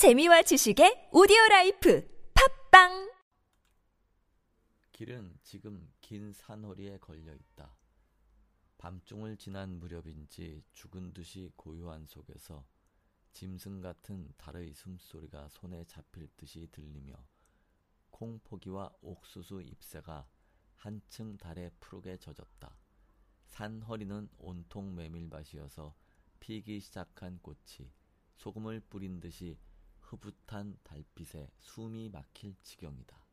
재미와 지식의 오디오 라이프 팟빵 길은 지금 긴 산허리에 걸려 있다. 밤중을 지난 무렵인지 죽은 듯이 고요한 속에서 짐승 같은 달의 숨소리가 손에 잡힐 듯이 들리며 콩포기와 옥수수 잎새가 한층 달에 푸르게 젖었다. 산 허리는 온통 메밀밭이어서 피기 시작한 꽃이 소금을 뿌린 듯이 흐붓한 달빛에 숨이 막힐 지경이다.